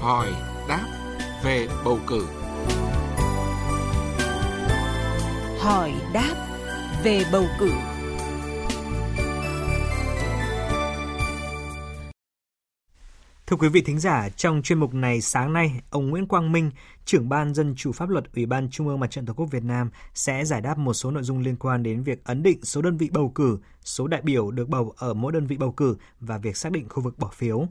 hỏi đáp về bầu cử. Hỏi đáp về bầu cử. Thưa quý vị thính giả, trong chuyên mục này sáng nay, ông Nguyễn Quang Minh, trưởng ban Dân chủ pháp luật Ủy ban Trung ương Mặt trận Tổ quốc Việt Nam sẽ giải đáp một số nội dung liên quan đến việc ấn định số đơn vị bầu cử, số đại biểu được bầu ở mỗi đơn vị bầu cử và việc xác định khu vực bỏ phiếu.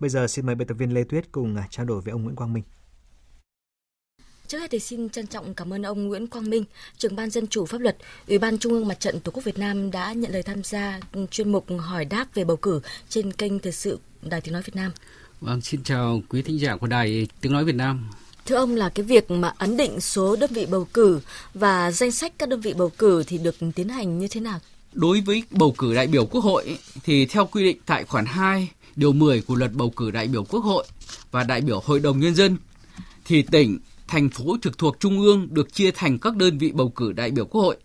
Bây giờ xin mời biên tập viên Lê Tuyết cùng à, trao đổi với ông Nguyễn Quang Minh. Trước hết thì xin trân trọng cảm ơn ông Nguyễn Quang Minh, trưởng ban dân chủ pháp luật, Ủy ban Trung ương Mặt trận Tổ quốc Việt Nam đã nhận lời tham gia chuyên mục hỏi đáp về bầu cử trên kênh thời sự Đài Tiếng nói Việt Nam. Vâng, xin chào quý thính giả của Đài Tiếng nói Việt Nam. Thưa ông là cái việc mà ấn định số đơn vị bầu cử và danh sách các đơn vị bầu cử thì được tiến hành như thế nào? Đối với bầu cử đại biểu Quốc hội thì theo quy định tại khoản 2 điều 10 của luật bầu cử đại biểu Quốc hội và đại biểu Hội đồng Nhân dân, thì tỉnh, thành phố trực thuộc Trung ương được chia thành các đơn vị bầu cử đại biểu Quốc hội.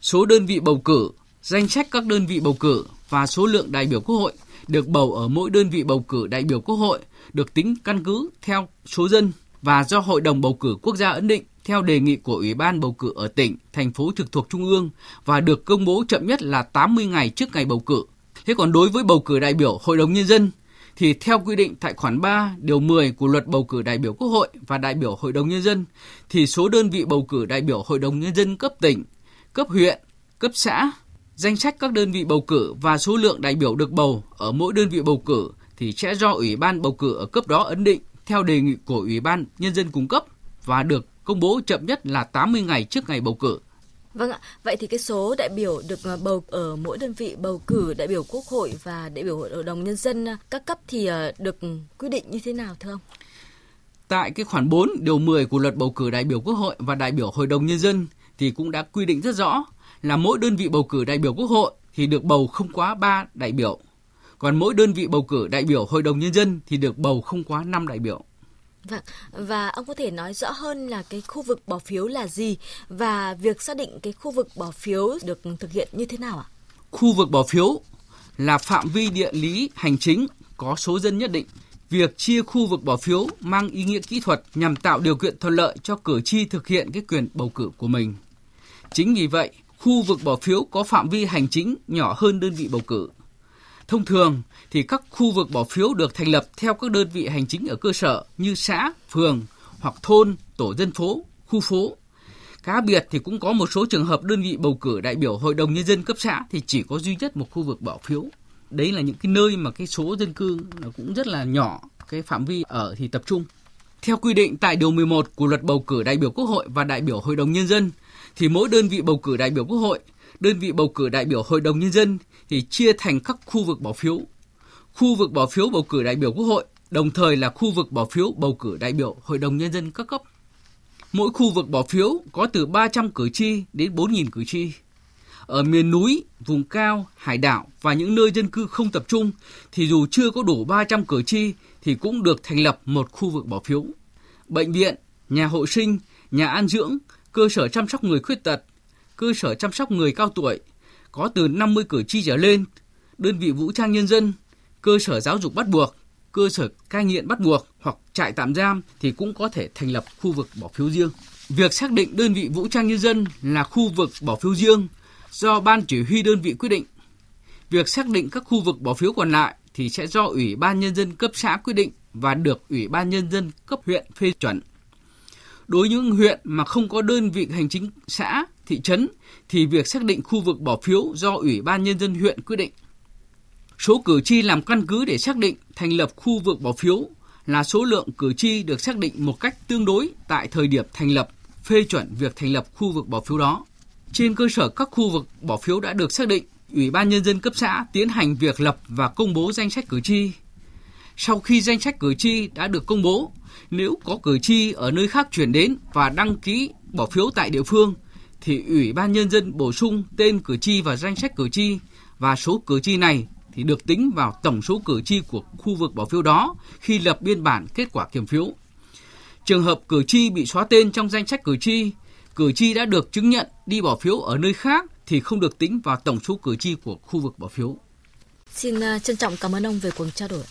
Số đơn vị bầu cử, danh sách các đơn vị bầu cử và số lượng đại biểu Quốc hội được bầu ở mỗi đơn vị bầu cử đại biểu Quốc hội được tính căn cứ theo số dân và do Hội đồng bầu cử quốc gia ấn định theo đề nghị của Ủy ban bầu cử ở tỉnh, thành phố trực thuộc Trung ương và được công bố chậm nhất là 80 ngày trước ngày bầu cử. Thế còn đối với bầu cử đại biểu Hội đồng Nhân dân thì theo quy định tại khoản 3 điều 10 của luật bầu cử đại biểu Quốc hội và đại biểu Hội đồng Nhân dân thì số đơn vị bầu cử đại biểu Hội đồng Nhân dân cấp tỉnh, cấp huyện, cấp xã, danh sách các đơn vị bầu cử và số lượng đại biểu được bầu ở mỗi đơn vị bầu cử thì sẽ do Ủy ban bầu cử ở cấp đó ấn định theo đề nghị của Ủy ban Nhân dân cung cấp và được công bố chậm nhất là 80 ngày trước ngày bầu cử. Vâng ạ, vậy thì cái số đại biểu được à, bầu ở mỗi đơn vị bầu cử đại biểu Quốc hội và đại biểu Hội đồng Nhân dân à, các cấp thì à, được quy định như thế nào thưa ông? Tại cái khoản 4 điều 10 của luật bầu cử đại biểu Quốc hội và đại biểu Hội đồng Nhân dân thì cũng đã quy định rất rõ là mỗi đơn vị bầu cử đại biểu Quốc hội thì được bầu không quá 3 đại biểu. Còn mỗi đơn vị bầu cử đại biểu Hội đồng Nhân dân thì được bầu không quá 5 đại biểu. Vâng, và ông có thể nói rõ hơn là cái khu vực bỏ phiếu là gì và việc xác định cái khu vực bỏ phiếu được thực hiện như thế nào ạ? Khu vực bỏ phiếu là phạm vi địa lý hành chính có số dân nhất định. Việc chia khu vực bỏ phiếu mang ý nghĩa kỹ thuật nhằm tạo điều kiện thuận lợi cho cử tri thực hiện cái quyền bầu cử của mình. Chính vì vậy, khu vực bỏ phiếu có phạm vi hành chính nhỏ hơn đơn vị bầu cử. Thông thường thì các khu vực bỏ phiếu được thành lập theo các đơn vị hành chính ở cơ sở như xã, phường hoặc thôn, tổ dân phố, khu phố. Cá biệt thì cũng có một số trường hợp đơn vị bầu cử đại biểu Hội đồng Nhân dân cấp xã thì chỉ có duy nhất một khu vực bỏ phiếu. Đấy là những cái nơi mà cái số dân cư nó cũng rất là nhỏ, cái phạm vi ở thì tập trung. Theo quy định tại Điều 11 của Luật Bầu cử đại biểu Quốc hội và đại biểu Hội đồng Nhân dân, thì mỗi đơn vị bầu cử đại biểu Quốc hội, đơn vị bầu cử đại biểu Hội đồng Nhân dân thì chia thành các khu vực bỏ phiếu. Khu vực bỏ phiếu bầu cử đại biểu Quốc hội đồng thời là khu vực bỏ phiếu bầu cử đại biểu Hội đồng Nhân dân các cấp. Mỗi khu vực bỏ phiếu có từ 300 cử tri đến 4.000 cử tri. Ở miền núi, vùng cao, hải đảo và những nơi dân cư không tập trung thì dù chưa có đủ 300 cử tri thì cũng được thành lập một khu vực bỏ phiếu. Bệnh viện, nhà hộ sinh, nhà an dưỡng, cơ sở chăm sóc người khuyết tật, cơ sở chăm sóc người cao tuổi có từ 50 cử tri trở lên, đơn vị vũ trang nhân dân, cơ sở giáo dục bắt buộc, cơ sở cai nghiện bắt buộc hoặc trại tạm giam thì cũng có thể thành lập khu vực bỏ phiếu riêng. Việc xác định đơn vị vũ trang nhân dân là khu vực bỏ phiếu riêng do ban chỉ huy đơn vị quyết định. Việc xác định các khu vực bỏ phiếu còn lại thì sẽ do Ủy ban Nhân dân cấp xã quyết định và được Ủy ban Nhân dân cấp huyện phê chuẩn. Đối với những huyện mà không có đơn vị hành chính xã, thị trấn thì việc xác định khu vực bỏ phiếu do Ủy ban Nhân dân huyện quyết định. Số cử tri làm căn cứ để xác định thành lập khu vực bỏ phiếu là số lượng cử tri được xác định một cách tương đối tại thời điểm thành lập, phê chuẩn việc thành lập khu vực bỏ phiếu đó. Trên cơ sở các khu vực bỏ phiếu đã được xác định, Ủy ban Nhân dân cấp xã tiến hành việc lập và công bố danh sách cử tri. Sau khi danh sách cử tri đã được công bố, nếu có cử tri ở nơi khác chuyển đến và đăng ký bỏ phiếu tại địa phương, thì Ủy ban Nhân dân bổ sung tên cử tri vào danh sách cử tri và số cử tri này thì được tính vào tổng số cử tri của khu vực bỏ phiếu đó khi lập biên bản kết quả kiểm phiếu. Trường hợp cử tri bị xóa tên trong danh sách cử tri, cử tri đã được chứng nhận đi bỏ phiếu ở nơi khác thì không được tính vào tổng số cử tri của khu vực bỏ phiếu. Xin à, trân trọng cảm ơn ông về cuộc trao đổi.